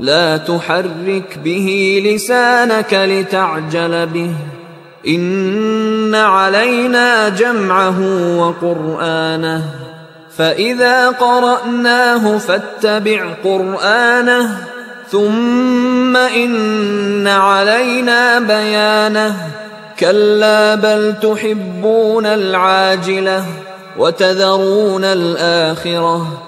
لا تحرك به لسانك لتعجل به. إن علينا جمعه وقرآنه. فإذا قرأناه فاتبع قرآنه. ثم إن علينا بيانه. كلا بل تحبون العاجلة وتذرون الآخرة.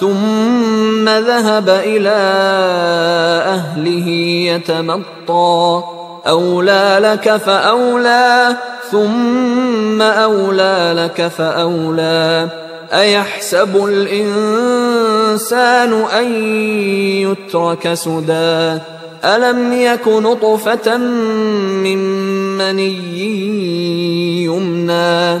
ثم ذهب إلى أهله يتمطى. أولى لك فأولى ثم أولى لك فأولى. أيحسب الإنسان أن يترك سدى؟ ألم يك نطفة من مني يمنى؟